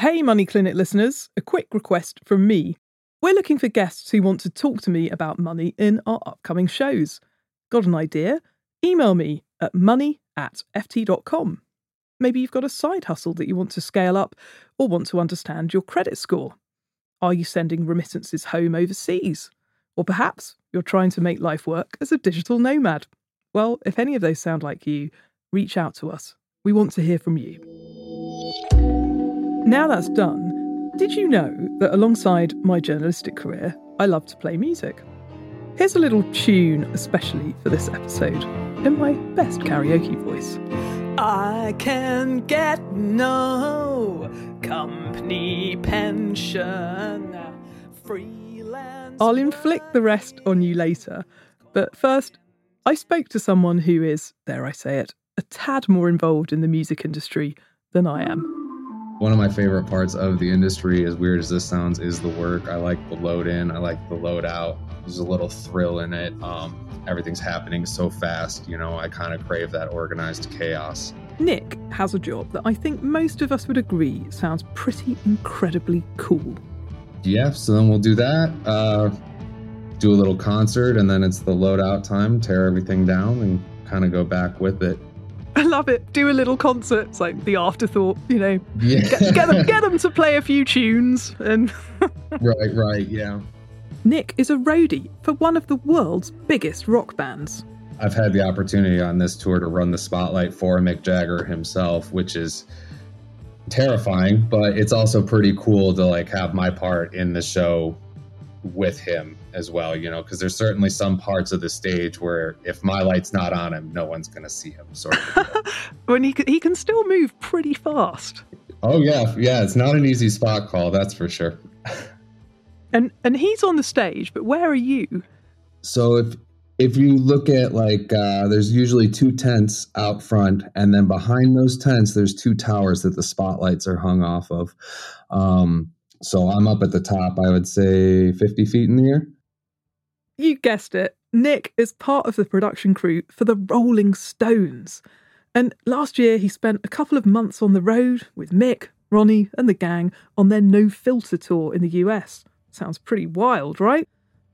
Hey, Money Clinic listeners, a quick request from me. We're looking for guests who want to talk to me about money in our upcoming shows. Got an idea? Email me at money at ft.com. Maybe you've got a side hustle that you want to scale up or want to understand your credit score. Are you sending remittances home overseas? Or perhaps you're trying to make life work as a digital nomad. Well, if any of those sound like you, reach out to us. We want to hear from you. Now that's done, did you know that alongside my journalistic career, I love to play music? Here's a little tune especially for this episode in my best karaoke voice. I can get no company pension. Freelance. I'll inflict the rest on you later, but first, I spoke to someone who is, dare I say it, a tad more involved in the music industry than I am. One of my favorite parts of the industry, as weird as this sounds, is the work. I like the load in, I like the load out. There's a little thrill in it. Um, everything's happening so fast, you know, I kind of crave that organized chaos. Nick has a job that I think most of us would agree sounds pretty incredibly cool. Yeah, so then we'll do that. Uh, do a little concert, and then it's the load out time, tear everything down, and kind of go back with it. I love it. Do a little concert. It's like the afterthought, you know. Yeah. Get, get, them, get them to play a few tunes and. right, right, yeah. Nick is a roadie for one of the world's biggest rock bands. I've had the opportunity on this tour to run the spotlight for Mick Jagger himself, which is terrifying, but it's also pretty cool to like have my part in the show with him as well, you know, because there's certainly some parts of the stage where if my light's not on him, no one's going to see him. Sort of. when he he can still move pretty fast. Oh yeah, yeah. It's not an easy spot call, that's for sure. and and he's on the stage, but where are you? So if if you look at like uh, there's usually two tents out front and then behind those tents there's two towers that the spotlights are hung off of um, so I'm up at the top, I would say 50 feet in the air. You guessed it. Nick is part of the production crew for the Rolling Stones. And last year he spent a couple of months on the road with Mick, Ronnie, and the gang on their No Filter tour in the US. Sounds pretty wild, right?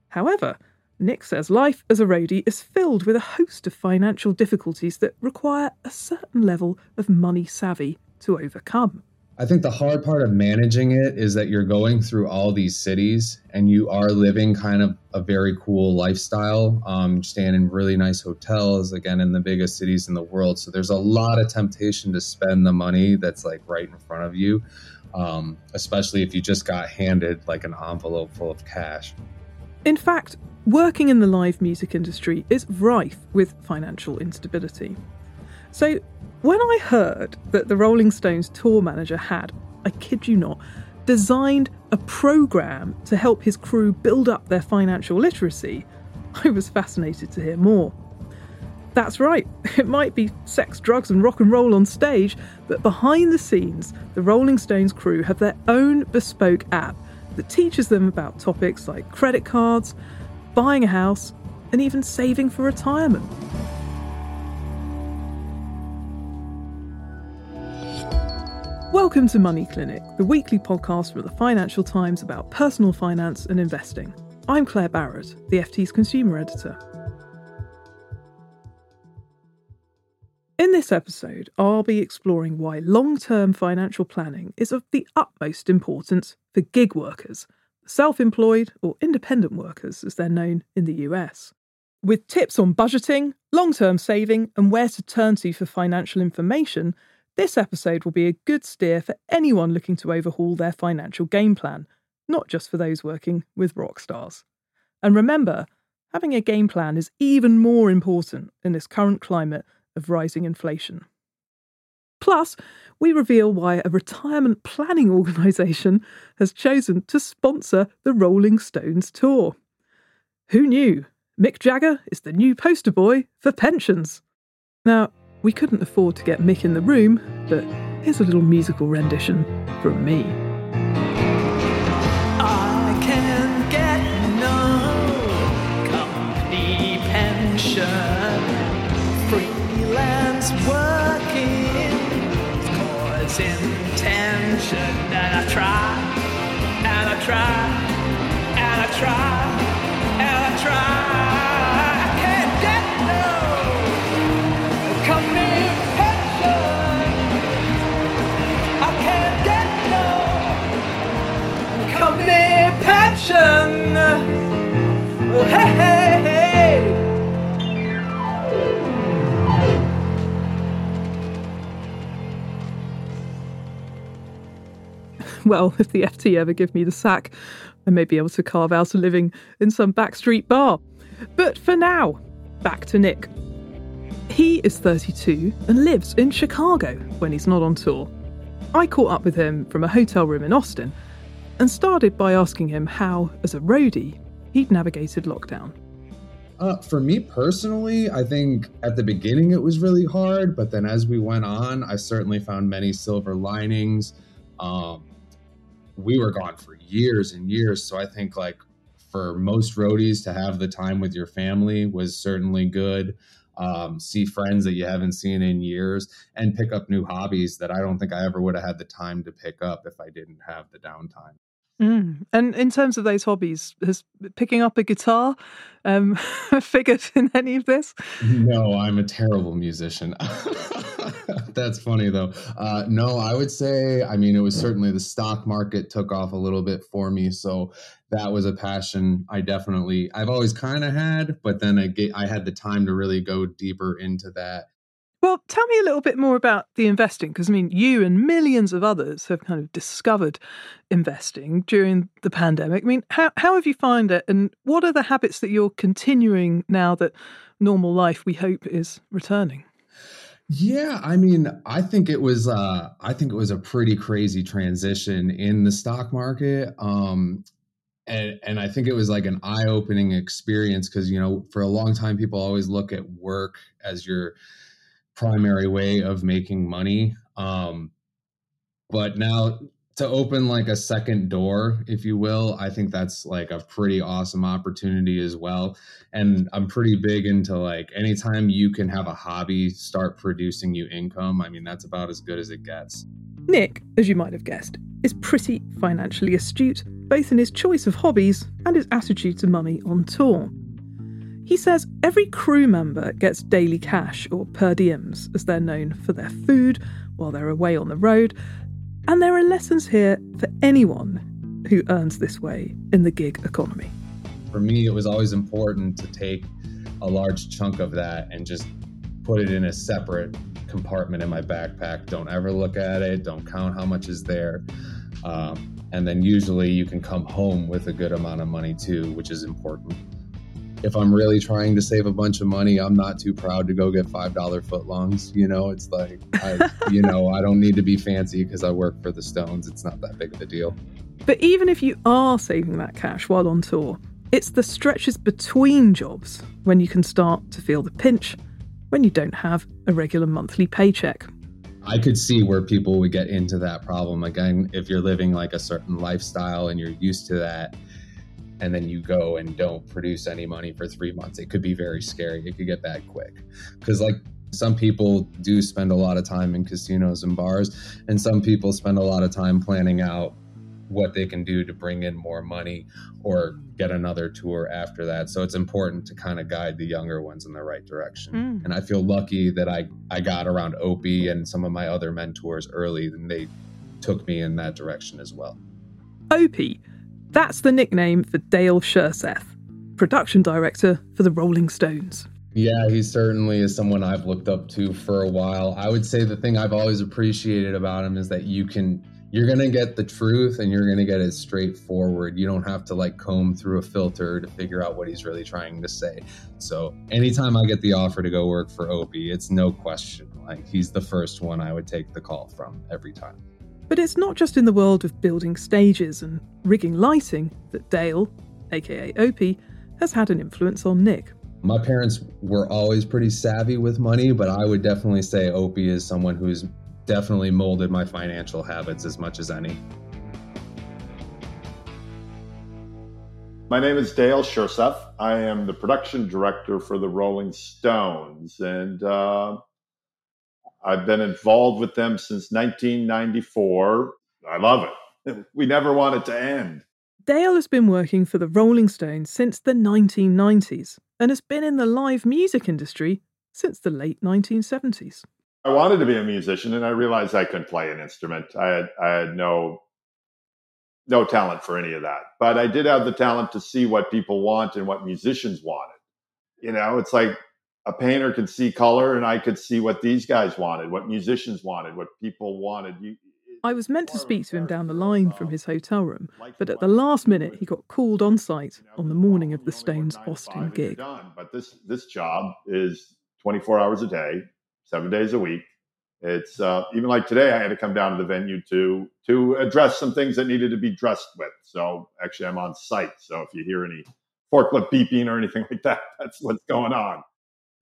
However, Nick says life as a roadie is filled with a host of financial difficulties that require a certain level of money savvy to overcome. I think the hard part of managing it is that you're going through all these cities and you are living kind of a very cool lifestyle, um, staying in really nice hotels, again, in the biggest cities in the world. So there's a lot of temptation to spend the money that's like right in front of you, um, especially if you just got handed like an envelope full of cash. In fact, working in the live music industry is rife with financial instability. So, when I heard that the Rolling Stones tour manager had, I kid you not, designed a program to help his crew build up their financial literacy, I was fascinated to hear more. That's right, it might be sex, drugs, and rock and roll on stage, but behind the scenes, the Rolling Stones crew have their own bespoke app that teaches them about topics like credit cards, buying a house, and even saving for retirement. Welcome to Money Clinic, the weekly podcast from the Financial Times about personal finance and investing. I'm Claer Barrett, the FT's consumer editor. In this episode, I'll be exploring why long term financial planning is of the utmost importance for gig workers, self employed or independent workers as they're known in the US. With tips on budgeting, long term saving, and where to turn to for financial information, this episode will be a good steer for anyone looking to overhaul their financial game plan, not just for those working with rock stars. And remember, having a game plan is even more important in this current climate of rising inflation. Plus, we reveal why a retirement planning organisation has chosen to sponsor the Rolling Stones tour. Who knew? Mick Jagger is the new poster boy for pensions. Now, we couldn't afford to get Mick in the room, but here's a little musical rendition from me. Well, if the FT ever give me the sack, I may be able to carve out a living in some backstreet bar. But for now, back to Nick. He is 32 and lives in Chicago when he's not on tour. I caught up with him from a hotel room in Austin and started by asking him how, as a roadie, he'd navigated lockdown. Uh, for me personally, I think at the beginning it was really hard, but then as we went on, I certainly found many silver linings. Um, we were gone for years and years, so I think like for most roadies to have the time with your family was certainly good. Um, see friends that you haven't seen in years and pick up new hobbies that I don't think I ever would have had the time to pick up if I didn't have the downtime. Mm. And in terms of those hobbies, has picking up a guitar um, figured in any of this? No, I'm a terrible musician. That's funny though. Uh, no, I would say, I mean, it was certainly the stock market took off a little bit for me. So that was a passion I definitely, I've always kind of had, but then I, get, I had the time to really go deeper into that. Well, tell me a little bit more about the investing because I mean, you and millions of others have kind of discovered investing during the pandemic. I mean, how, how have you found it and what are the habits that you're continuing now that normal life we hope is returning? Yeah, I mean, I think it was uh I think it was a pretty crazy transition in the stock market. Um and and I think it was like an eye-opening experience because you know, for a long time people always look at work as your primary way of making money. Um but now to open like a second door, if you will, I think that's like a pretty awesome opportunity as well. And I'm pretty big into like anytime you can have a hobby start producing you income, I mean, that's about as good as it gets. Nick, as you might have guessed, is pretty financially astute, both in his choice of hobbies and his attitude to money on tour. He says every crew member gets daily cash, or per diems, as they're known for their food while they're away on the road, and there are lessons here for anyone who earns this way in the gig economy. For me, it was always important to take a large chunk of that and just put it in a separate compartment in my backpack. Don't ever look at it, don't count how much is there. Um, and then usually you can come home with a good amount of money too, which is important if I'm really trying to save a bunch of money, I'm not too proud to go get five dollar footlongs. You know, it's like I, you know, I don't need to be fancy because I work for the Stones. It's not that big of a deal. But even if you are saving that cash while on tour, it's the stretches between jobs when you can start to feel the pinch when you don't have a regular monthly paycheck. I could see where people would get into that problem again if you're living like a certain lifestyle and you're used to that and then you go and don't produce any money for three months, it could be very scary. It could get bad quick. Because, like, some people do spend a lot of time in casinos and bars, and some people spend a lot of time planning out what they can do to bring in more money or get another tour after that. So it's important to kind of guide the younger ones in the right direction. Mm. And I feel lucky that I, I got around Opie and some of my other mentors early, and they took me in that direction as well. Opie that's the nickname for Dale Skjerseth, production director for the Rolling Stones. Yeah, he certainly is someone I've looked up to for a while. I would say the thing I've always appreciated about him is that you can you're going to get the truth and you're going to get it straightforward. You don't have to like comb through a filter to figure out what he's really trying to say. So, anytime I get the offer to go work for Opie, it's no question. Like he's the first one I would take the call from every time. But it's not just in the world of building stages and rigging lighting that Dale, aka Opie, has had an influence on Nick. My parents were always pretty savvy with money, but I would definitely say Opie is someone who's definitely molded my financial habits as much as any. My name is Dale Skjerseth. I am the production director for the Rolling Stones, and uh, I've been involved with them since 1994. I love it. We never want it to end. Dale has been working for the Rolling Stones since the 1990s and has been in the live music industry since the late 1970s. I wanted to be a musician and I realized I couldn't play an instrument. I had I had no no talent for any of that. But I did have the talent to see what people want and what musicians wanted. You know, it's like a painter could see color and I could see what these guys wanted, what musicians wanted, what people wanted. You, I was meant to speak to him down the line from his hotel room, but at the last minute he got called on site on the morning of the Stones Austin gig. But this this job is 24 hours a day, seven days a week. It's uh, even like today, I had to come down to the venue to to address some things that needed to be dressed with. So actually, I'm on site. So if you hear any forklift beeping or anything like that, that's what's going on.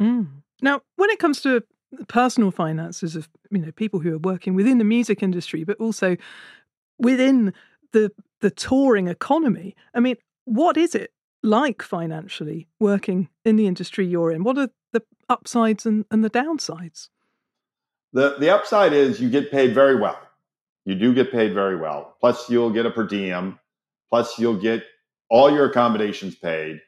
Mm. Now, when it comes to personal finances of you know people who are working within the music industry, but also within the the touring economy, I mean, what is it like financially working in the industry you're in? What are the upsides and, and the downsides? The the upside is you get paid very well. You do get paid very well. Plus you'll get a per diem. Plus you'll get all your accommodations paid,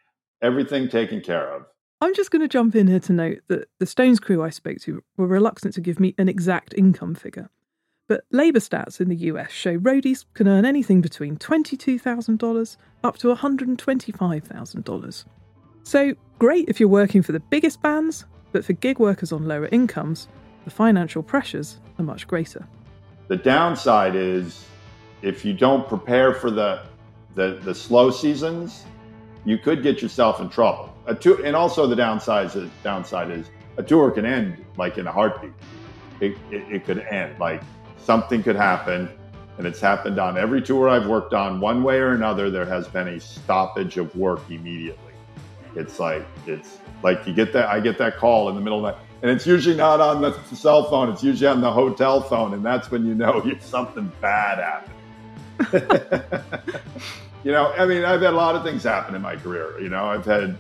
everything taken care of. I'm just going to jump in here to note that the Stones crew I spoke to were reluctant to give me an exact income figure. But labour stats in the US show roadies can earn anything between $22,000 up to $125,000. So, great if you're working for the biggest bands, but for gig workers on lower incomes, the financial pressures are much greater. The downside is if you don't prepare for the the, the slow seasons, you could get yourself in trouble. A tour, and also the downside is, downside is a tour can end like in a heartbeat. It, it, it could end like something could happen, and it's happened on every tour I've worked on. One way or another, there has been a stoppage of work immediately. It's like it's like you get that I get that call in the middle of the night and it's usually not on the cell phone it's usually on the hotel phone and that's when you know you, something bad happened you know i mean i've had a lot of things happen in my career you know i've had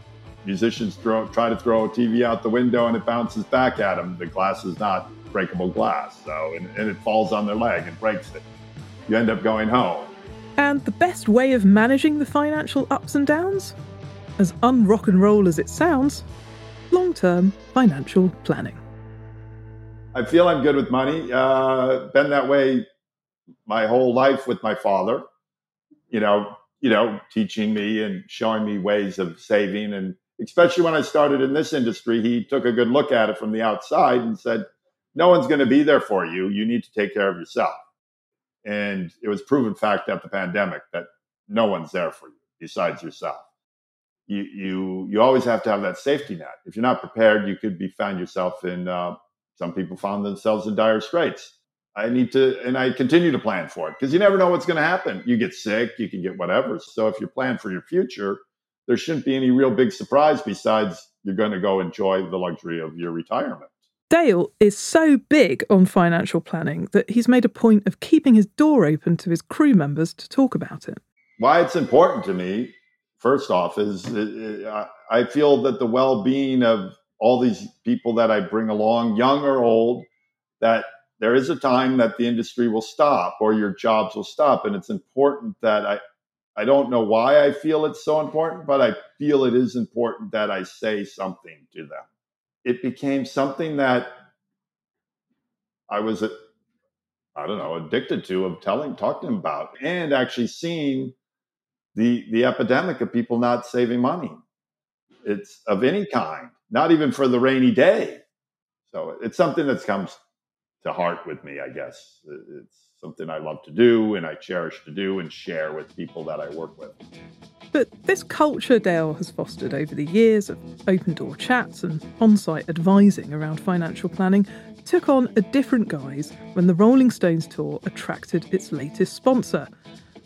musicians throw, try to throw a tv out the window and it bounces back at them the glass is not breakable glass so and, and it falls on their leg and breaks it you end up going home and the best way of managing the financial ups and downs as unrock and roll as it sounds long term financial planning. I feel I'm good with money. Uh, been that way my whole life with my father. You know, you know, teaching me and showing me ways of saving, and especially when I started in this industry, he took a good look at it from the outside and said, "No one's going to be there for you. You need to take care of yourself." And it was proven fact at the pandemic that no one's there for you besides yourself you you you always have to have that safety net. If you're not prepared, you could be found yourself in. Uh, some people found themselves in dire straits. I need to, and I continue to plan for it because you never know what's going to happen. You get sick, you can get whatever. So if you plan for your future, there shouldn't be any real big surprise besides you're going to go enjoy the luxury of your retirement. Dale is so big on financial planning that he's made a point of keeping his door open to his crew members to talk about it. Why it's important to me first off is uh, I feel that the well-being of all these people that I bring along, young or old, that there is a time that the industry will stop or your jobs will stop, and it's important that I. I don't know why I feel it's so important, but I feel it is important that I say something to them. It became something that I was, uh, I don't know, addicted to of telling, talking about, and actually seeing the the epidemic of people not saving money. It's of any kind, not even for the rainy day. So it's something that's comes to heart with me, I guess. It's something I love to do and I cherish to do and share with people that I work with. But this culture Dale has fostered over the years of open door chats and on site advising around financial planning took on a different guise when the Rolling Stones tour attracted its latest sponsor,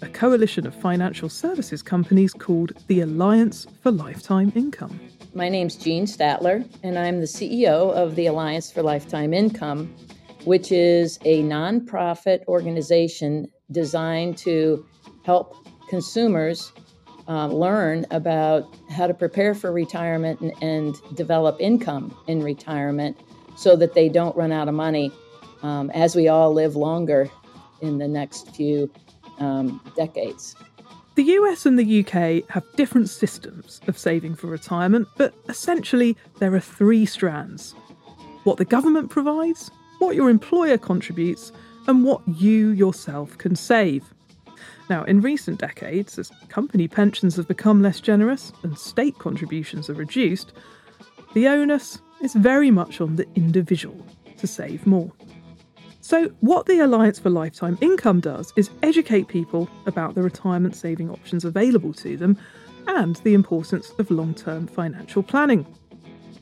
a coalition of financial services companies called the Alliance for Lifetime Income. My name's Jean Statler, and I'm the CEO of the Alliance for Lifetime Income, which is a nonprofit organization designed to help consumers uh, learn about how to prepare for retirement and, and, develop income in retirement so that they don't run out of money um, as we all live longer in the next few um, decades. The US and the UK have different systems of saving for retirement, but essentially there are three strands what the government provides, what your employer contributes, and what you yourself can save. Now, in recent decades, as company pensions have become less generous and state contributions are reduced, the onus is very much on the individual to save more. So, what the Alliance for Lifetime Income does is educate people about the retirement saving options available to them and the importance of long term financial planning.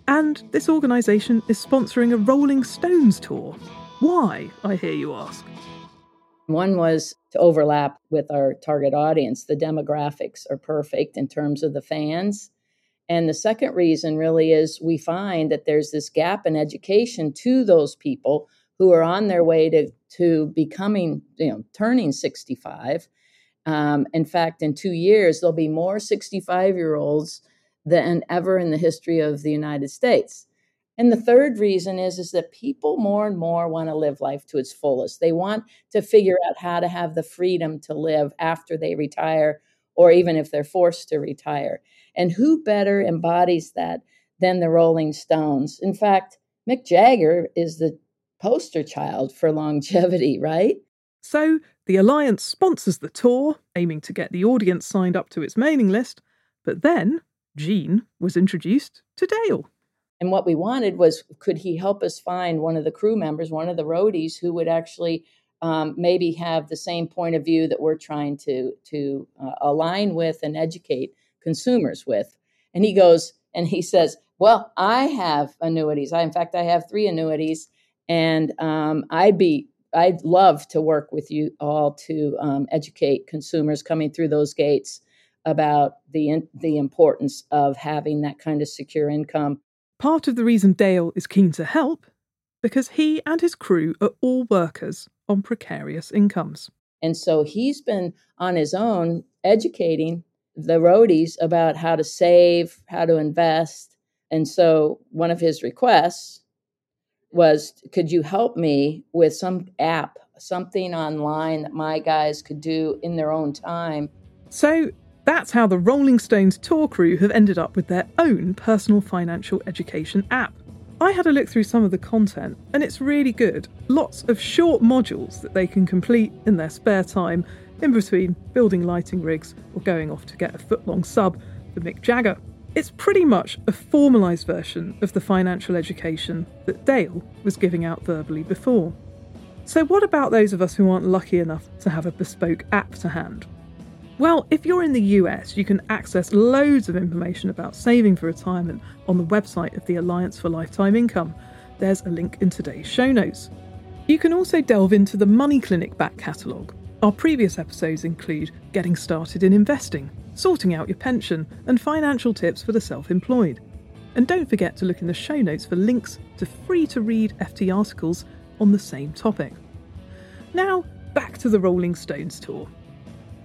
And this organisation is sponsoring a Rolling Stones tour. Why, I hear you ask? One was to overlap with our target audience. The demographics are perfect in terms of the fans. And the second reason really is we find that there's this gap in education to those people who are on their way to, to becoming, you know, turning 65. Um, in fact, in two years, there'll be more 65 year olds than ever in the history of the United States. And the third reason is, is that people more and more want to live life to its fullest. They want to figure out how to have the freedom to live after they retire, or even if they're forced to retire. And who better embodies that than the Rolling Stones? In fact, Mick Jagger is the poster child for longevity, right? So, the Alliance sponsors the tour, aiming to get the audience signed up to its mailing list, but then Jean was introduced to Dale. And what we wanted was could he help us find one of the crew members, one of the roadies who would actually um, maybe have the same point of view that we're trying to, to uh, align with and educate consumers with. And he goes, and he says, Well, I have annuities. I, in fact, I have three annuities and um, I'd be I'd love to work with you all to um, educate consumers coming through those gates about the the importance of having that kind of secure income. Part of the reason Dale is keen to help because he and his crew are all workers on precarious incomes. And so he's been on his own educating the roadies about how to save, how to invest. And so one of his requests was could you help me with some app, something online that my guys could do in their own time? So that's how the Rolling Stones tour crew have ended up with their own personal financial education app. I had a look through some of the content and it's really good. Lots of short modules that they can complete in their spare time in between building lighting rigs or going off to get a foot long sub for Mick Jagger. It's pretty much a formalised version of the financial education that Dale was giving out verbally before. So, what about those of us who aren't lucky enough to have a bespoke app to hand? Well, if you're in the US, you can access loads of information about saving for retirement on the website of the Alliance for Lifetime Income. There's a link in today's show notes. You can also delve into the Money Clinic back catalogue. Our previous episodes include getting started in investing, sorting out your pension, and financial tips for the self employed. And don't forget to look in the show notes for links to free to read FT articles on the same topic. Now, back to the Rolling Stones tour.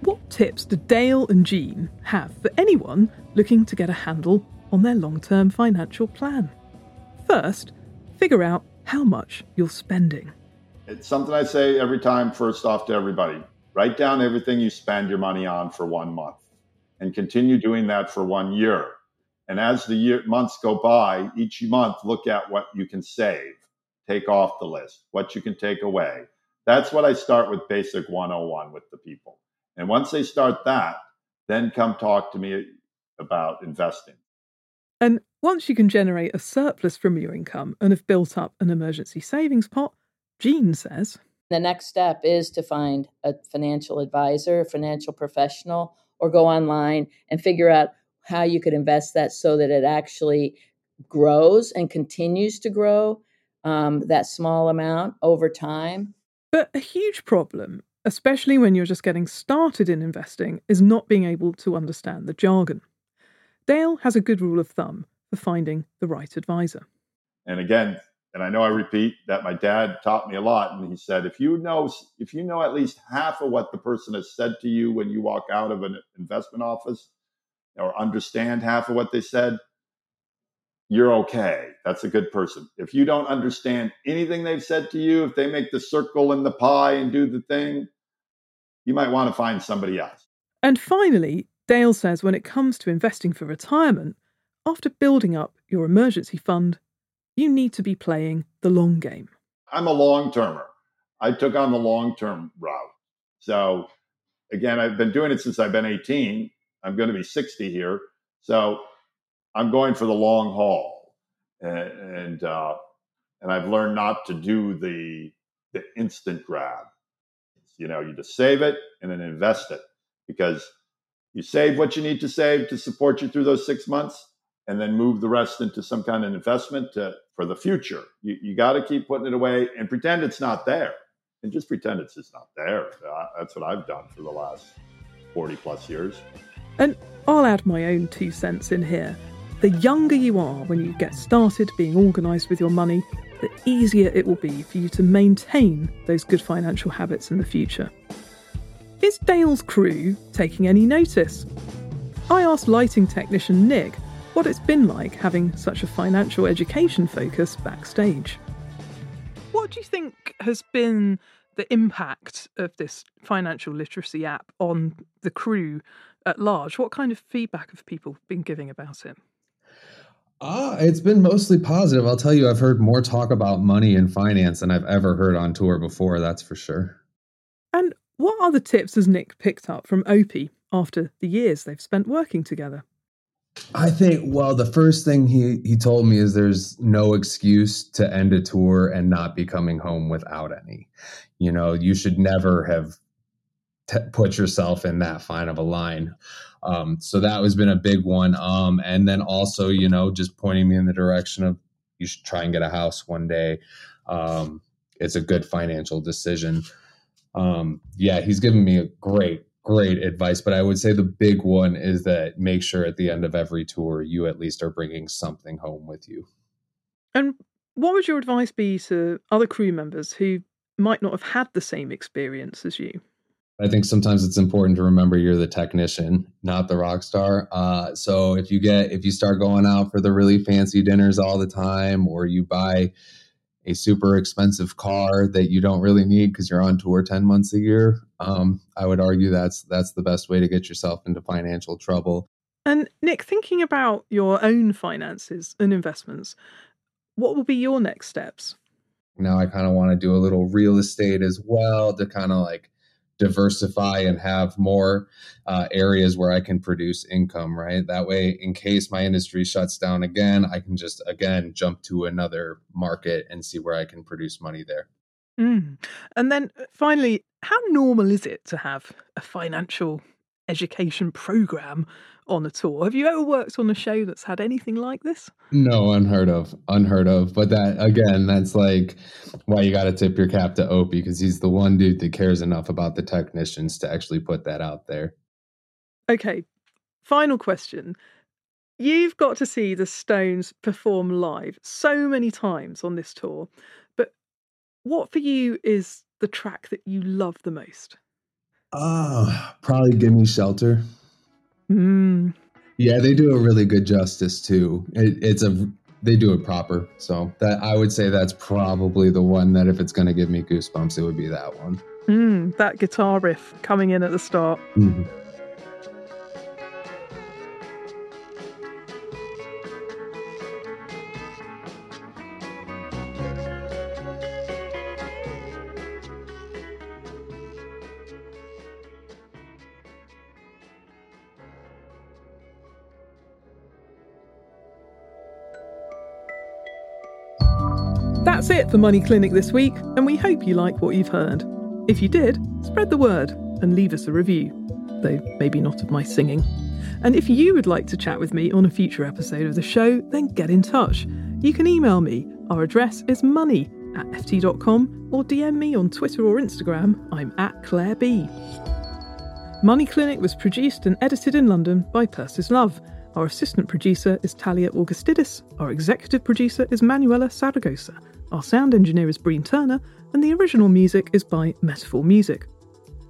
What tips do Dale and Jean have for anyone looking to get a handle on their long term financial plan? First, figure out how much you're spending. It's something I say every time, first off, to everybody write down everything you spend your money on for one month and continue doing that for one year. And as the year months go by, each month look at what you can save, take off the list, what you can take away. That's what I start with basic 101 with the people. And once they start that, then come talk to me about investing. And once you can generate a surplus from your income and have built up an emergency savings pot, Jean says the next step is to find a financial advisor, a financial professional or go online and figure out how you could invest that so that it actually grows and continues to grow um, that small amount over time. But a huge problem, especially when you're just getting started in investing, is not being able to understand the jargon. Dale has a good rule of thumb for finding the right advisor. And again, and I know I repeat that my dad taught me a lot, and he said, if you know if you know at least half of what the person has said to you when you walk out of an investment office, or understand half of what they said, you're okay. That's a good person. If you don't understand anything they've said to you, if they make the circle in the pie and do the thing, you might want to find somebody else. And finally, Dale says when it comes to investing for retirement, after building up your emergency fund, you need to be playing the long game. I'm a long termer. I took on the long term route. So, again, I've been doing it since I've been 18. I'm going to be 60 here. So, I'm going for the long haul. And, and, uh, and I've learned not to do the, the instant grab. You know, you just save it and then invest it because you save what you need to save to support you through those six months and then move the rest into some kind of investment to, for the future. You, you got to keep putting it away and pretend it's not there. And just pretend it's just not there. Uh, that's what I've done for the last 40 plus years. And I'll add my own two cents in here. The younger you are when you get started being organised with your money, the easier it will be for you to maintain those good financial habits in the future. Is Dale's crew taking any notice? I asked lighting technician Nick what it's been like having such a financial education focus backstage. What do you think has been the impact of this financial literacy app on the crew at large? What kind of feedback have people been giving about it? Ah, it's been mostly positive. I'll tell you, I've heard more talk about money and finance than I've ever heard on tour before, that's for sure. And what other tips has Nick picked up from Opie after the years they've spent working together? I think well, the first thing he he told me is there's no excuse to end a tour and not be coming home without any. You know, you should never have t- put yourself in that fine of a line. Um, so that has been a big one. Um, and then also, you know, just pointing me in the direction of you should try and get a house one day. Um, it's a good financial decision. Um, yeah, he's given me a great, great advice. But I would say the big one is that make sure at the end of every tour, you at least are bringing something home with you. And what would your advice be to other crew members who might not have had the same experience as you? I think sometimes it's important to remember you're the technician, not the rock star. Uh, so if you get if you start going out for the really fancy dinners all the time, or you buy a super expensive car that you don't really need because you're on tour 10 months a year um, i would argue that's that's the best way to get yourself into financial trouble and nick thinking about your own finances and investments what will be your next steps now i kind of want to do a little real estate as well to kind of like diversify and have more uh, areas where I can produce income, right? That way, in case my industry shuts down again, I can just again jump to another market and see where I can produce money there. Mm. And then uh, finally, how normal is it to have a financial education program on a tour. Have you ever worked on a show that's had anything like this? No, unheard of, unheard of. But that again, that's like why you got to tip your cap to Opie because he's the one dude that cares enough about the technicians to actually put that out there. Okay, final question. You've got to see the Stones perform live so many times on this tour, but what for you is the track that you love the most? Oh, probably Give Me Shelter. Mm. Yeah, they do a really good justice too. It, it's a they do it proper. So that I would say that's probably the one that if it's going to give me goosebumps, it would be that one. Mm, that guitar riff coming in at the start. Mm-hmm. For Money Clinic this week, and we hope you like what you've heard. If you did, spread the word and leave us a review, though maybe not of my singing. And if you would like to chat with me on a future episode of the show, then get in touch. You can email me. Our address is money at ft.com or DM me on Twitter or Instagram. I'm at Claer B. Money Clinic was produced and edited in London by Persis Love. Our assistant producer is Talia Augustidis. Our executive producer is Manuela Saragosa. Our sound engineer is Breen Turner, and the original music is by Metaphor Music.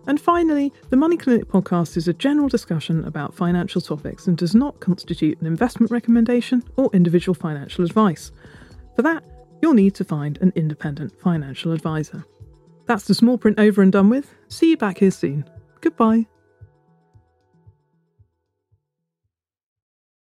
And finally, the Money Clinic podcast is a general discussion about financial topics and does not constitute an investment recommendation or individual financial advice. For that, you'll need to find an independent financial advisor. That's the small print over and done with. See you back here soon. Goodbye.